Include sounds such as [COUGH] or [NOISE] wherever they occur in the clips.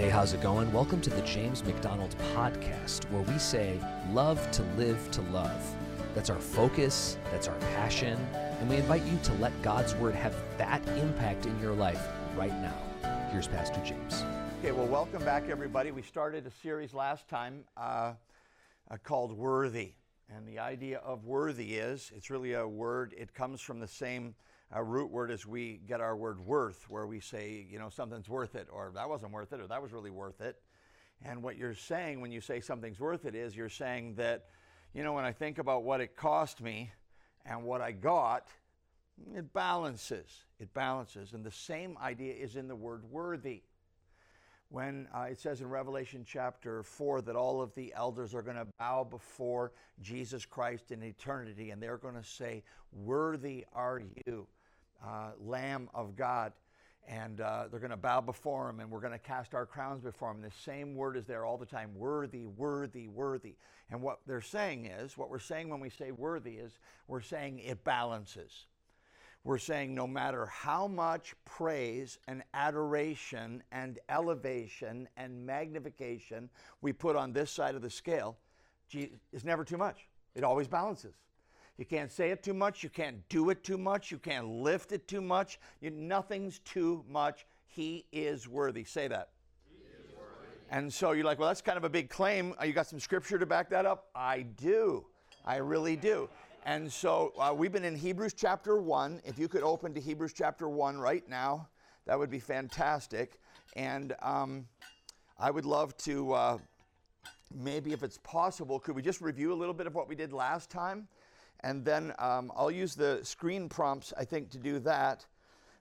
Hey, how's it going? Welcome to the James MacDonald Podcast, where we say, Love to live to love. That's our focus, that's our passion, and we invite you to let God's Word have that impact in your life right now. Here's Pastor James. Okay, well, welcome back, everybody. We started a series last time uh, uh, called Worthy. And the idea of worthy is it's really a word, it comes from the same uh, root word is we get our word worth, where we say, you know, something's worth it, or that wasn't worth it, or that was really worth it. And what you're saying when you say something's worth it is you're saying that, you know, when I think about what it cost me and what I got, it balances. It balances. And the same idea is in the word worthy when uh, it says in Revelation chapter 4 that all of the elders are going to bow before Jesus Christ in eternity and they're going to say, Worthy are you, uh, Lamb of God. And uh, they're going to bow before him and we're going to cast our crowns before him. The same word is there all the time worthy, worthy, worthy. And what they're saying is, what we're saying when we say worthy is, we're saying it balances we're saying no matter how much praise and adoration and elevation and magnification we put on this side of the scale, it's never too much. It always balances. You can't say it too much. You can't do it too much. You can't lift it too much. You, nothing's too much. He is worthy. Say that. And so you're like, well, that's kind of a big claim. Uh, you got some scripture to back that up? I do. I really do. And so uh, we've been in Hebrews chapter 1. If you could open to Hebrews chapter 1 right now, that would be fantastic. And um, I would love to, uh, maybe if it's possible, could we just review a little bit of what we did last time? And then um, I'll use the screen prompts, I think, to do that.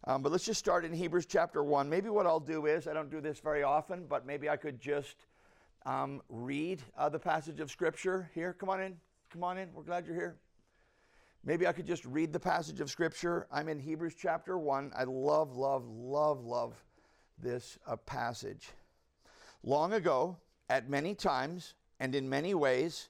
Um, but let's just start in Hebrews chapter 1. Maybe what I'll do is, I don't do this very often, but maybe I could just um, read uh, the passage of Scripture here. Come on in. Come on in. We're glad you're here. Maybe I could just read the passage of Scripture. I'm in Hebrews chapter 1. I love, love, love, love this uh, passage. Long ago, at many times and in many ways,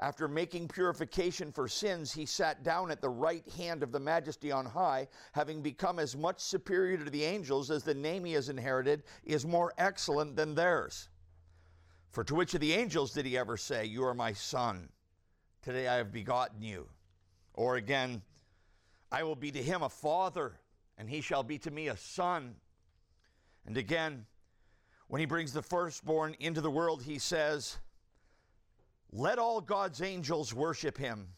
After making purification for sins, he sat down at the right hand of the majesty on high, having become as much superior to the angels as the name he has inherited is more excellent than theirs. For to which of the angels did he ever say, You are my son? Today I have begotten you. Or again, I will be to him a father, and he shall be to me a son. And again, when he brings the firstborn into the world, he says, Let all God's angels worship him.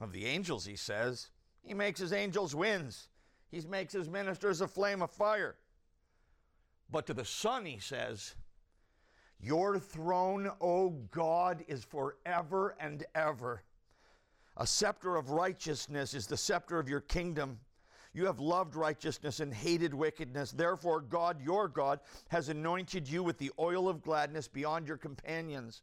Of the angels, he says, He makes his angels winds, he makes his ministers a flame of fire. But to the Son, he says, Your throne, O God, is forever and ever. A scepter of righteousness is the scepter of your kingdom. You have loved righteousness and hated wickedness. Therefore, God, your God, has anointed you with the oil of gladness beyond your companions.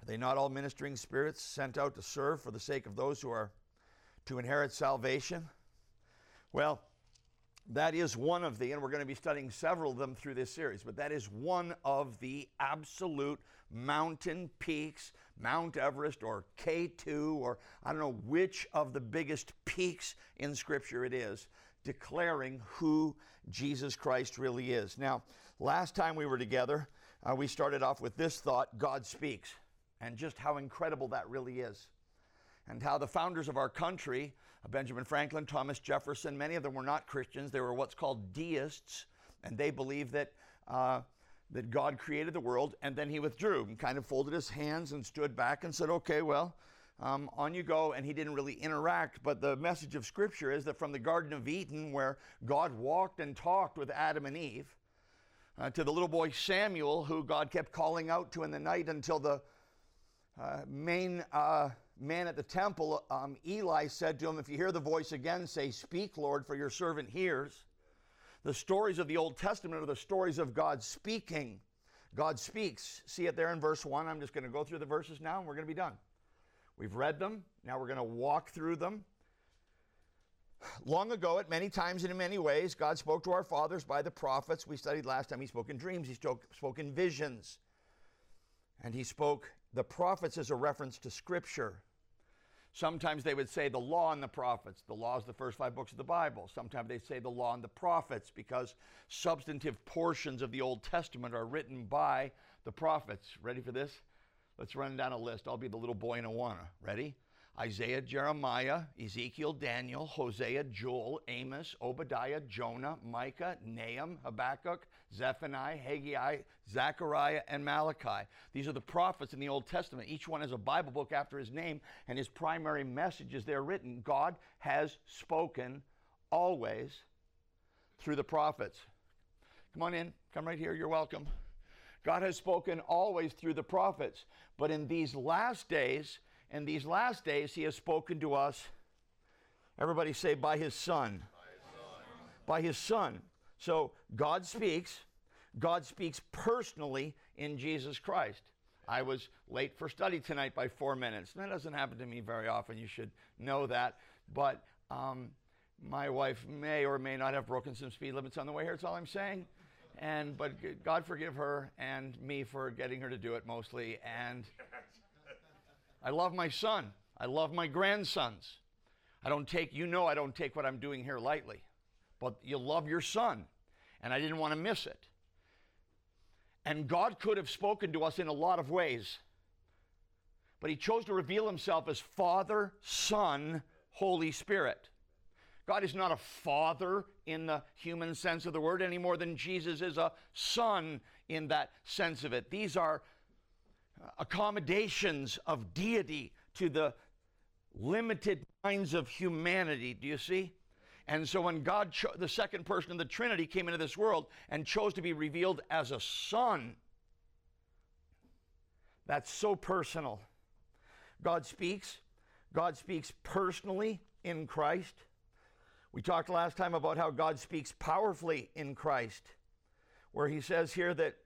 Are they not all ministering spirits sent out to serve for the sake of those who are to inherit salvation? Well, that is one of the, and we're going to be studying several of them through this series, but that is one of the absolute mountain peaks, Mount Everest or K2, or I don't know which of the biggest peaks in Scripture it is, declaring who Jesus Christ really is. Now, last time we were together, uh, we started off with this thought God speaks, and just how incredible that really is. And how the founders of our country, Benjamin Franklin, Thomas Jefferson, many of them were not Christians. They were what's called deists, and they believed that, uh, that God created the world and then he withdrew and kind of folded his hands and stood back and said, okay, well, um, on you go, and he didn't really interact. But the message of Scripture is that from the Garden of Eden, where God walked and talked with Adam and Eve, uh, to the little boy Samuel, who God kept calling out to in the night until the uh, main uh, man at the temple, um, Eli, said to him, If you hear the voice again, say, Speak, Lord, for your servant hears. The stories of the Old Testament are the stories of God speaking. God speaks. See it there in verse 1. I'm just going to go through the verses now and we're going to be done. We've read them. Now we're going to walk through them. Long ago, at many times and in many ways, God spoke to our fathers by the prophets. We studied last time, He spoke in dreams, He spoke, spoke in visions. And He spoke the prophets as a reference to Scripture. Sometimes they would say the law and the prophets. The law is the first five books of the Bible. Sometimes they say the law and the prophets because substantive portions of the Old Testament are written by the prophets. Ready for this? Let's run down a list. I'll be the little boy in Awana. Ready? Isaiah, Jeremiah, Ezekiel, Daniel, Hosea, Joel, Amos, Obadiah, Jonah, Micah, Nahum, Habakkuk, Zephaniah, Haggai, Zechariah, and Malachi. These are the prophets in the Old Testament. Each one has a Bible book after his name, and his primary message is there written. God has spoken always through the prophets. Come on in. Come right here. You're welcome. God has spoken always through the prophets. But in these last days, in these last days, he has spoken to us. Everybody say, by his son. By his son. By his son. So God speaks. God speaks personally in Jesus Christ. I was late for study tonight by four minutes. That doesn't happen to me very often. You should know that. But um, my wife may or may not have broken some speed limits on the way here. That's all I'm saying. And but God forgive her and me for getting her to do it mostly. And I love my son. I love my grandsons. I don't take, you know, I don't take what I'm doing here lightly. But you love your son. And I didn't want to miss it. And God could have spoken to us in a lot of ways. But he chose to reveal himself as Father, Son, Holy Spirit. God is not a father in the human sense of the word any more than Jesus is a son in that sense of it. These are accommodations of deity to the limited minds of humanity. Do you see? And so when God, cho- the second person of the Trinity, came into this world and chose to be revealed as a son, that's so personal. God speaks. God speaks personally in Christ. We talked last time about how God speaks powerfully in Christ, where he says here that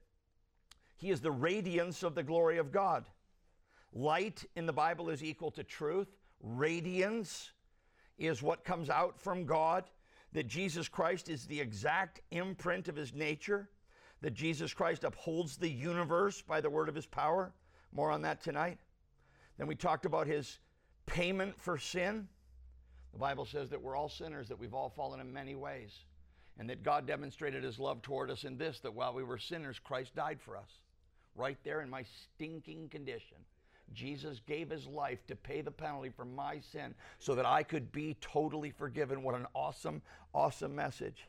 he is the radiance of the glory of God. Light in the Bible is equal to truth. Radiance is what comes out from God. That Jesus Christ is the exact imprint of his nature. That Jesus Christ upholds the universe by the word of his power. More on that tonight. Then we talked about his payment for sin. The Bible says that we're all sinners, that we've all fallen in many ways, and that God demonstrated his love toward us in this that while we were sinners, Christ died for us right there in my stinking condition. Jesus gave his life to pay the penalty for my sin so that I could be totally forgiven. What an awesome, awesome message.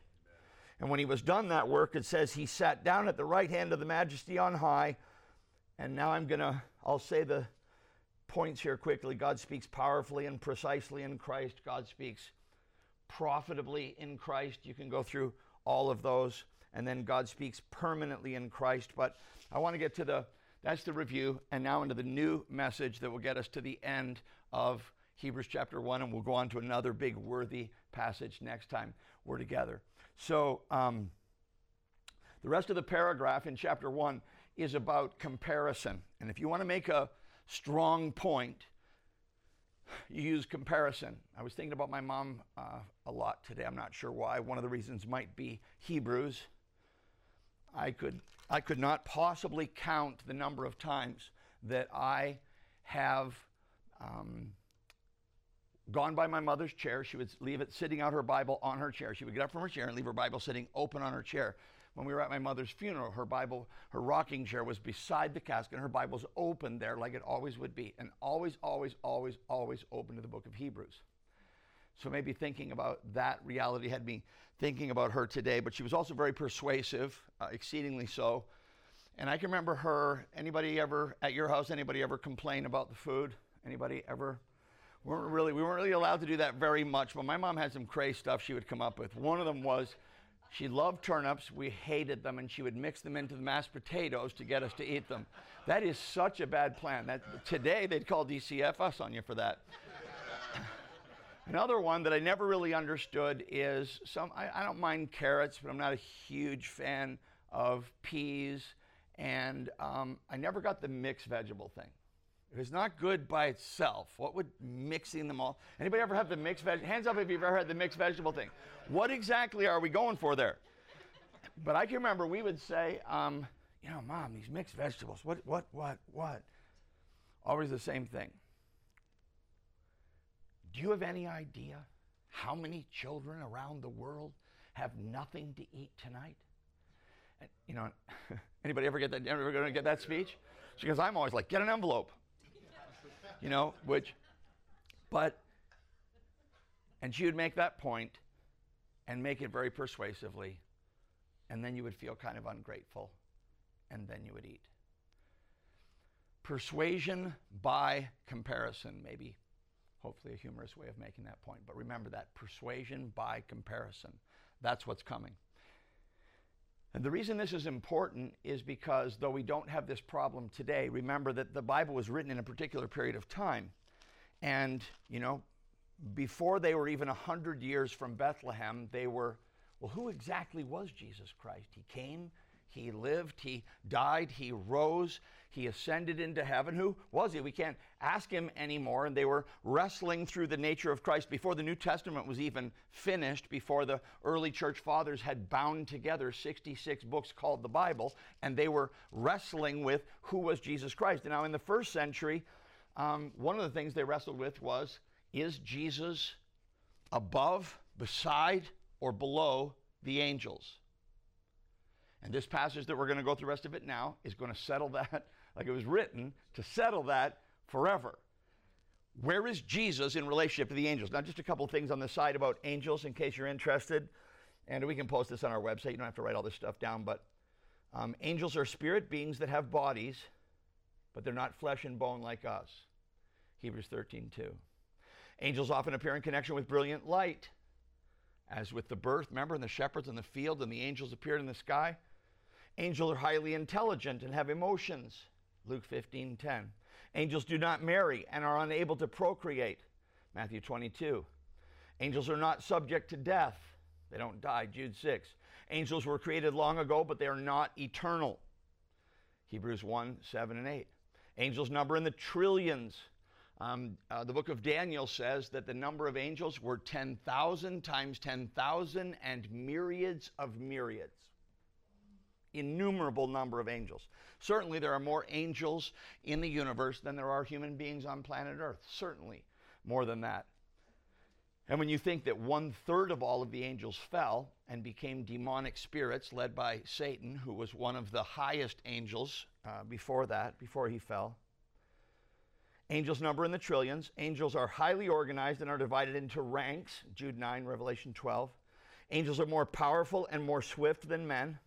And when he was done that work, it says he sat down at the right hand of the majesty on high. And now I'm going to, I'll say the points here quickly. God speaks powerfully and precisely in Christ. God speaks profitably in Christ. You can go through all of those. And then God speaks permanently in Christ. But I want to get to the, that's the review, and now into the new message that will get us to the end of Hebrews chapter 1, and we'll go on to another big worthy passage next time we're together. So, um, the rest of the paragraph in chapter 1 is about comparison. And if you want to make a strong point, you use comparison. I was thinking about my mom uh, a lot today. I'm not sure why. One of the reasons might be Hebrews. I could I could not possibly count the number of times that I have um, gone by my mother's chair. She would leave it sitting out her Bible on her chair. She would get up from her chair and leave her Bible sitting open on her chair. When we were at my mother's funeral, her Bible, her rocking chair was beside the casket, and her Bible's open there like it always would be, and always, always, always, always open to the book of Hebrews. So maybe thinking about that reality had me thinking about her today, but she was also very persuasive, uh, exceedingly so. And I can remember her, anybody ever at your house, anybody ever complain about the food? Anybody ever? We weren't really we weren't really allowed to do that very much, but my mom had some crazy stuff she would come up with. One of them was she loved turnips. We hated them, and she would mix them into the mashed potatoes to get us to eat them. That is such a bad plan. That today they'd call DCFS on you for that. Another one that I never really understood is some. I, I don't mind carrots, but I'm not a huge fan of peas, and um, I never got the mixed vegetable thing. If it's not good by itself, what would mixing them all? Anybody ever have the mixed veg? Hands up if you've ever had the mixed vegetable thing. What exactly are we going for there? But I can remember we would say, um, you know, mom, these mixed vegetables. What, what, what, what? Always the same thing. Do you have any idea how many children around the world have nothing to eat tonight? And, you know, [LAUGHS] anybody ever get that? Ever going to get that speech? Because I'm always like, get an envelope you know, which, but, and she would make that point and make it very persuasively, and then you would feel kind of ungrateful, and then you would eat. Persuasion by comparison, maybe, hopefully, a humorous way of making that point. But remember that persuasion by comparison. That's what's coming. And the reason this is important is because though we don't have this problem today, remember that the Bible was written in a particular period of time. And, you know, before they were even 100 years from Bethlehem, they were, well, who exactly was Jesus Christ? He came, he lived, he died, he rose, he ascended into heaven. Who was he? We can't ask him anymore. And they were wrestling through the nature of Christ before the New Testament was even finished, before the early church fathers had bound together 66 books called the Bible, and they were wrestling with who was Jesus Christ. And now, in the first century, um, one of the things they wrestled with was is Jesus above, beside, or below the angels? And this passage that we're going to go through the rest of it now is going to settle that, [LAUGHS] like it was written, to settle that forever. Where is Jesus in relationship to the angels? Now, just a couple things on the side about angels in case you're interested. And we can post this on our website. You don't have to write all this stuff down. But um, angels are spirit beings that have bodies, but they're not flesh and bone like us. Hebrews 13, 2. Angels often appear in connection with brilliant light, as with the birth, remember, and the shepherds in the field, and the angels appeared in the sky. Angels are highly intelligent and have emotions. Luke 15 10. Angels do not marry and are unable to procreate. Matthew 22. Angels are not subject to death. They don't die. Jude 6. Angels were created long ago, but they are not eternal. Hebrews 1 7 and 8. Angels number in the trillions. Um, uh, the book of Daniel says that the number of angels were 10,000 times 10,000 and myriads of myriads innumerable number of angels. Certainly, there are more angels in the universe than there are human beings on planet Earth. Certainly, more than that. And when you think that one third of all of the angels fell and became demonic spirits led by Satan, who was one of the highest angels uh, before that, before he fell, angels number in the trillions. Angels are highly organized and are divided into ranks, Jude 9, Revelation 12. Angels are more powerful and more swift than men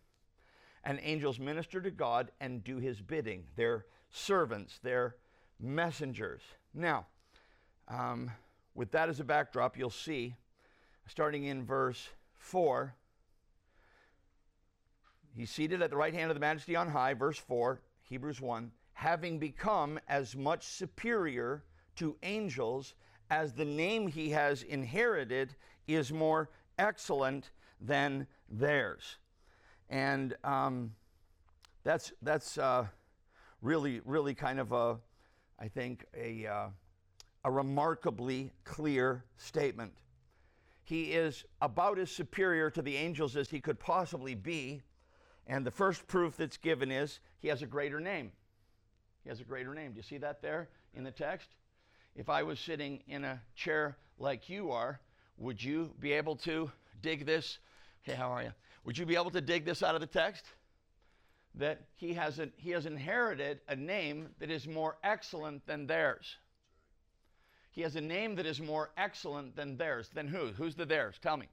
and angels minister to God and do his bidding. They're servants, they're messengers. Now, um, with that as a backdrop, you'll see, starting in verse 4, he's seated at the right hand of the majesty on high, verse 4, Hebrews 1, having become as much superior to angels as the name he has inherited is more excellent than theirs. And um, that's, that's uh, really, really kind of a, I think, a, uh, a remarkably clear statement. He is about as superior to the angels as he could possibly be. And the first proof that's given is he has a greater name. He has a greater name. Do you see that there in the text? If I was sitting in a chair like you are, would you be able to dig this? Hey, how are you? Would you be able to dig this out of the text? That he has, a, he has inherited a name that is more excellent than theirs. He has a name that is more excellent than theirs. Than who? Who's the theirs? Tell me.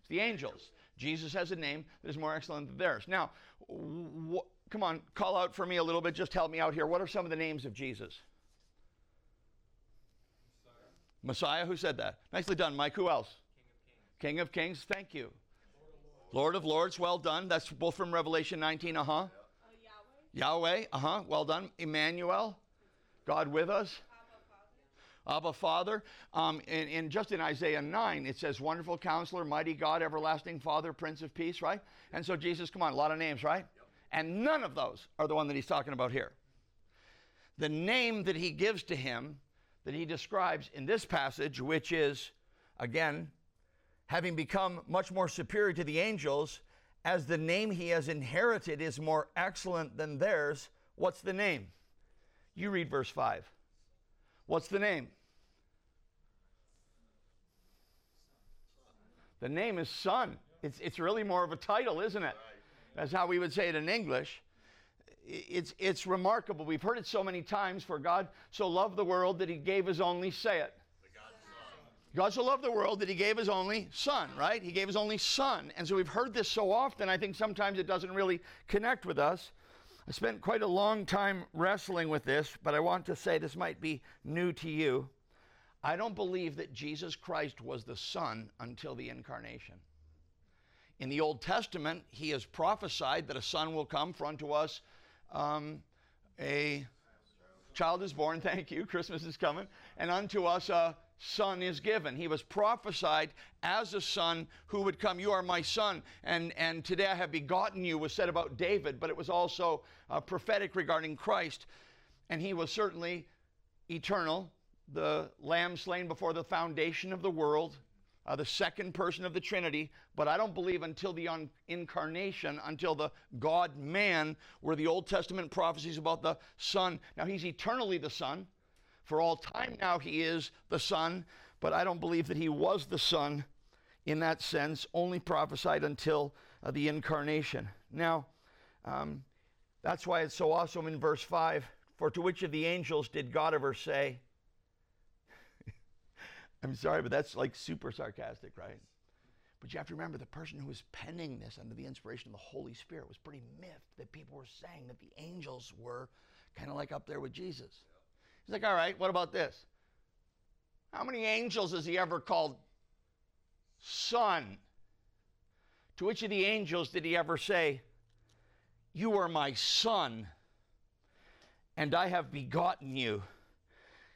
It's the angels. Jesus has a name that is more excellent than theirs. Now, wh- come on, call out for me a little bit. Just help me out here. What are some of the names of Jesus? Messiah, who said that? Nicely done, Mike. Who else? King of Kings. King of Kings. Thank you. Lord of Lords. Well done. That's both from Revelation 19. Uh huh. Uh, Yahweh. Yahweh. Uh huh. Well done. Emmanuel. God with us. Abba Father. Um, and, and, just in Isaiah 9, it says, Wonderful Counselor, Mighty God, Everlasting Father, Prince of Peace, right? And so Jesus, come on, a lot of names, right? Yep. And none of those are the one that he's talking about here. The name that he gives to him, that he describes in this passage, which is, again, having become much more superior to the angels, as the name he has inherited is more excellent than theirs, what's the name? You read verse 5. What's the name? The name is Son. It's, it's really more of a title, isn't it? That's how we would say it in English. It's, it's remarkable. We've heard it so many times for God so loved the world that he gave his only, say it. God so loved the world that he gave his only son, right? He gave his only son. And so we've heard this so often, I think sometimes it doesn't really connect with us. I spent quite a long time wrestling with this, but I want to say this might be new to you. I don't believe that Jesus Christ was the Son until the incarnation. In the Old Testament, he has prophesied that a son will come, for unto us um, a child is born, [LAUGHS] thank you, Christmas is coming, and unto us a son is given. He was prophesied as a son who would come. You are my son, and, and today I have begotten you, was said about David, but it was also uh, prophetic regarding Christ. And he was certainly eternal, the lamb slain before the foundation of the world, uh, the second person of the Trinity, but I don't believe until the un- incarnation, until the God man, where the Old Testament prophecies about the Son. Now, he's eternally the Son. For all time now, he is the Son, but I don't believe that he was the Son in that sense, only prophesied until uh, the incarnation. Now, um, that's why it's so awesome in verse 5 For to which of the angels did God ever say, [LAUGHS] I'm sorry, but that's like super sarcastic, right? But you have to remember the person who was penning this under the inspiration of the Holy Spirit was pretty miffed that people were saying that the angels were kind of like up there with Jesus. He's like, all right, what about this? How many angels has he ever called son? To which of the angels did he ever say, You are my son, and I have begotten you?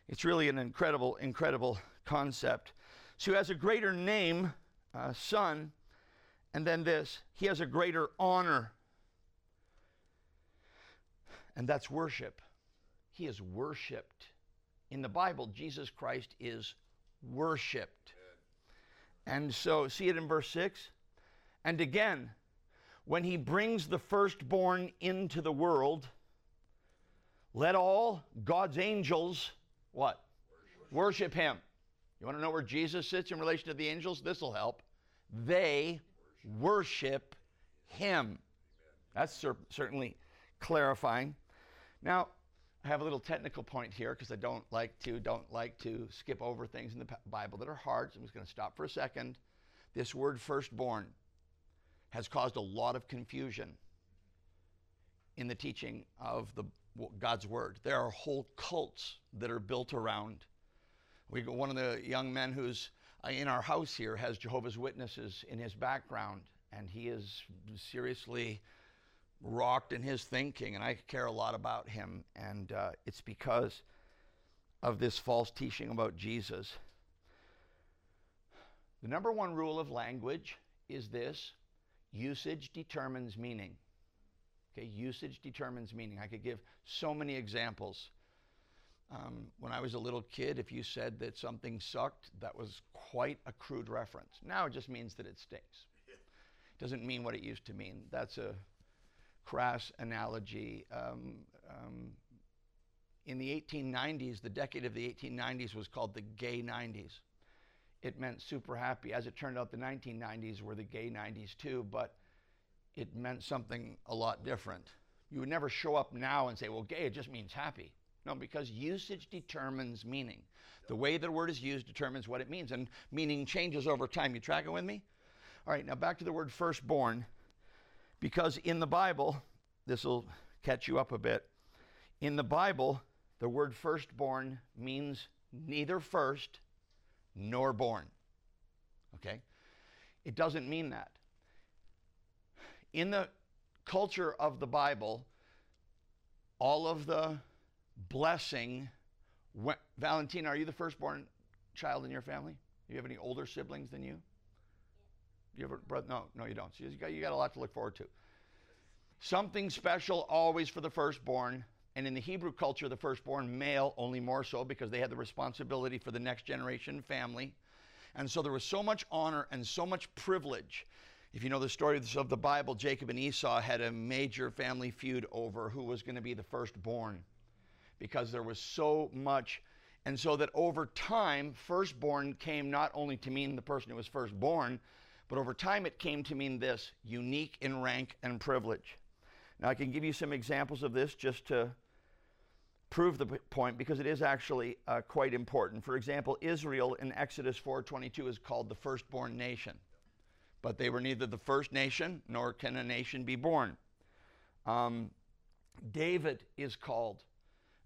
It's really an incredible, incredible concept. So he has a greater name, uh, son, and then this, he has a greater honor, and that's worship. He is worshiped. In the Bible, Jesus Christ is worshiped. And so, see it in verse 6? And again, when he brings the firstborn into the world, let all God's angels what? Worship, Worship him. You want to know where Jesus sits in relation to the angels? This will help. They worship him. That's cer- certainly clarifying. Now, have a little technical point here because I don't like to don't like to skip over things in the Bible that are hard. So I'm just going to stop for a second. This word firstborn has caused a lot of confusion in the teaching of the God's word. There are whole cults that are built around. We one of the young men who's uh, in our house here has Jehovah's Witnesses in his background, and he is seriously rocked in his thinking, and I care a lot about him. And uh, it's because of this false teaching about Jesus. The number one rule of language is this usage determines meaning. Okay, usage determines meaning. I could give so many examples. Um, when I was a little kid, if you said that something sucked, that was quite a crude reference. Now it just means that it stinks. It doesn't mean what it used to mean. That's a crass analogy. Um, um, in the 1890s, the decade of the 1890s was called the gay 90s. It meant super happy. As it turned out, the 1990s were the gay 90s too, but it meant something a lot different. You would never show up now and say, well, gay, it just means happy. No, because usage determines meaning. The way the word is used determines what it means, and meaning changes over time. You tracking with me? All right, now back to the word firstborn. Because in the Bible, this will catch you up a bit. In the Bible, the word firstborn means neither first nor born. Okay? It doesn't mean that. In the culture of the Bible, all of the blessing. Valentina, are you the firstborn child in your family? Do you have any older siblings than you? You brother? No, no, you don't. You got, you got a lot to look forward to. Something special always for the firstborn. And in the Hebrew culture, the firstborn male only more so because they had the responsibility for the next generation family. And so there was so much honor and so much privilege. If you know the story of the Bible, Jacob and Esau had a major family feud over who was going to be the firstborn because there was so much. And so that over time, firstborn came not only to mean the person who was firstborn, but over time it came to mean this unique in rank and privilege. Now, I can give you some examples of this just to prove the point because it is actually uh, quite important. For example, Israel in Exodus 4:22 is called the firstborn nation, but they were neither the first nation nor can a nation be born. Um, David is called.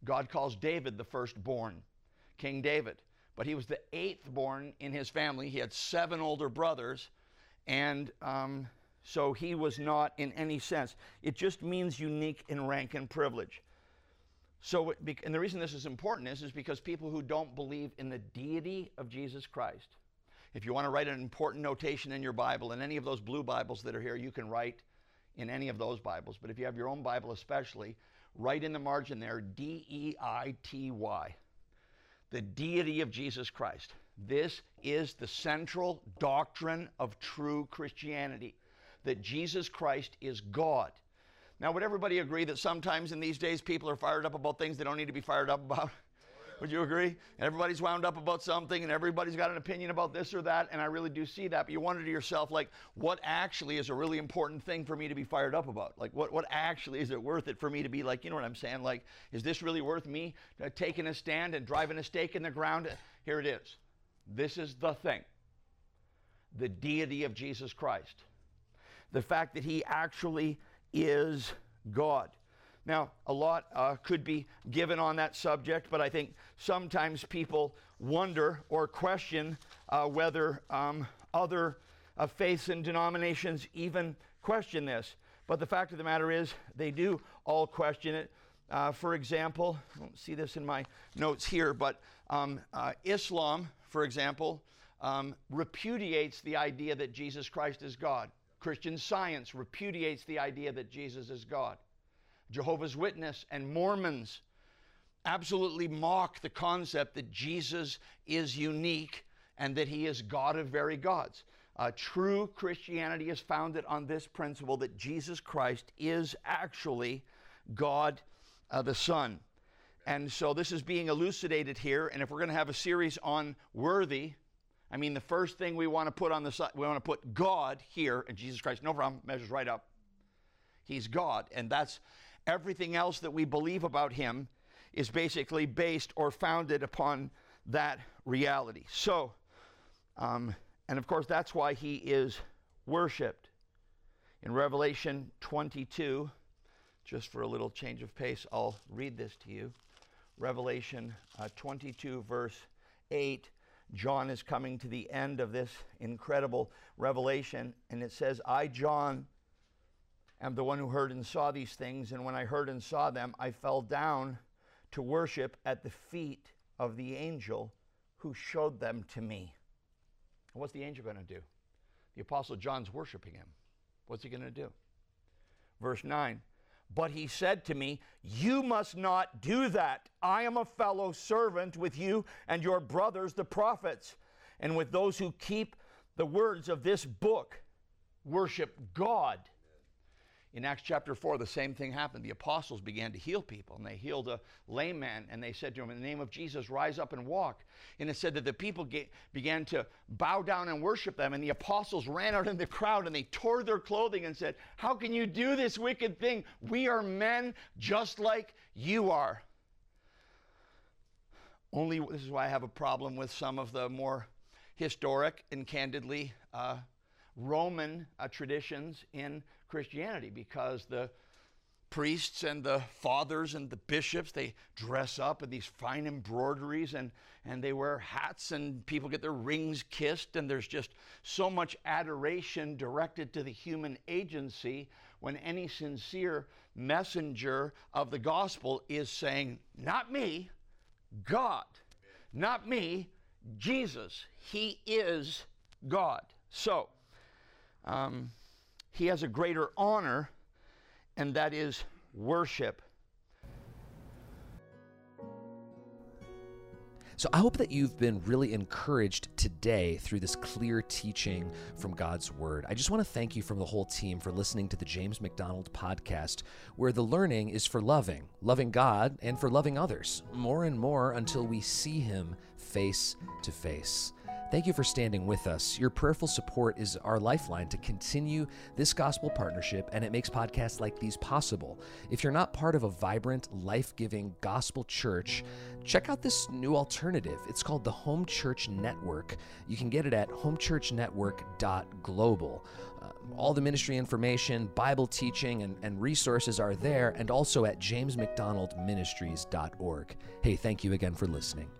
God calls David the firstborn, King David, but he was the eighth born in his family. He had seven older brothers, and um, so he was not in any sense. It just means unique in rank and privilege. So, and the reason this is important is, is because people who don't believe in the deity of Jesus Christ, if you want to write an important notation in your Bible, in any of those blue Bibles that are here, you can write in any of those Bibles. But if you have your own Bible, especially, write in the margin there D E I T Y, the deity of Jesus Christ. This is the central doctrine of true Christianity that Jesus Christ is God. Now, would everybody agree that sometimes in these days people are fired up about things they don't need to be fired up about? [LAUGHS] Would you agree? Everybody's wound up about something and everybody's got an opinion about this or that, and I really do see that. But you wonder to yourself, like, what actually is a really important thing for me to be fired up about? Like, what, what actually is it worth it for me to be like, you know what I'm saying? Like, is this really worth me uh, taking a stand and driving a stake in the ground? Here it is. This is the thing the deity of Jesus Christ. The fact that he actually is God. Now, a lot uh, could be given on that subject, but I think sometimes people wonder or question uh, whether um, other uh, faiths and denominations even question this. But the fact of the matter is, they do all question it. Uh, for example, I don't see this in my notes here, but um, uh, Islam, for example, um, repudiates the idea that Jesus Christ is God. Christian science repudiates the idea that Jesus is God. Jehovah's Witness and Mormons absolutely mock the concept that Jesus is unique and that he is God of very gods. Uh, true Christianity is founded on this principle that Jesus Christ is actually God uh, the Son. And so this is being elucidated here. And if we're going to have a series on worthy, I mean, the first thing we want to put on the side, we want to put God here, and Jesus Christ, no problem, measures right up. He's God, and that's everything else that we believe about Him is basically based or founded upon that reality. So, um, and of course, that's why He is worshiped. In Revelation 22, just for a little change of pace, I'll read this to you. Revelation uh, 22, verse 8 John is coming to the end of this incredible revelation, and it says, I, John, am the one who heard and saw these things, and when I heard and saw them, I fell down to worship at the feet of the angel who showed them to me. What's the angel going to do? The Apostle John's worshiping him. What's he going to do? Verse 9 but he said to me, You must not do that. I am a fellow servant with you and your brothers, the prophets, and with those who keep the words of this book. Worship God in Acts chapter 4, the same thing happened. The apostles began to heal people, and they healed a lame man, and they said to him, In the name of Jesus, rise up and walk. And it said that the people get, began to bow down and worship them, and the apostles ran out in the crowd and they tore their clothing and said, How can you do this wicked thing? We are men just like you are. Only this is why I have a problem with some of the more historic and candidly uh, Roman uh, traditions in Christianity because the priests and the fathers and the bishops, they dress up in these fine embroideries and, and they wear hats and people get their rings kissed. And there's just so much adoration directed to the human agency when any sincere messenger of the gospel is saying, Not me, God. Not me, Jesus. He is God. So, um, he has a greater honor, and that is worship. So I hope that you've been really encouraged today through this clear teaching from God's Word. I just want to thank you from the whole team for listening to the James MacDonald podcast, where the learning is for loving, loving God, and for loving others, more and more until we see Him face to face. Thank you for standing with us. Your prayerful support is our lifeline to continue this gospel partnership, and it makes podcasts like these possible. If you're not part of a vibrant, life giving gospel church, check out this new alternative. It's called the Home Church Network. You can get it at homechurchnetwork.global. Uh, all the ministry information, Bible teaching, and, and resources are there, and also at jamesmacdonaldministries.org. Hey, thank you again for listening.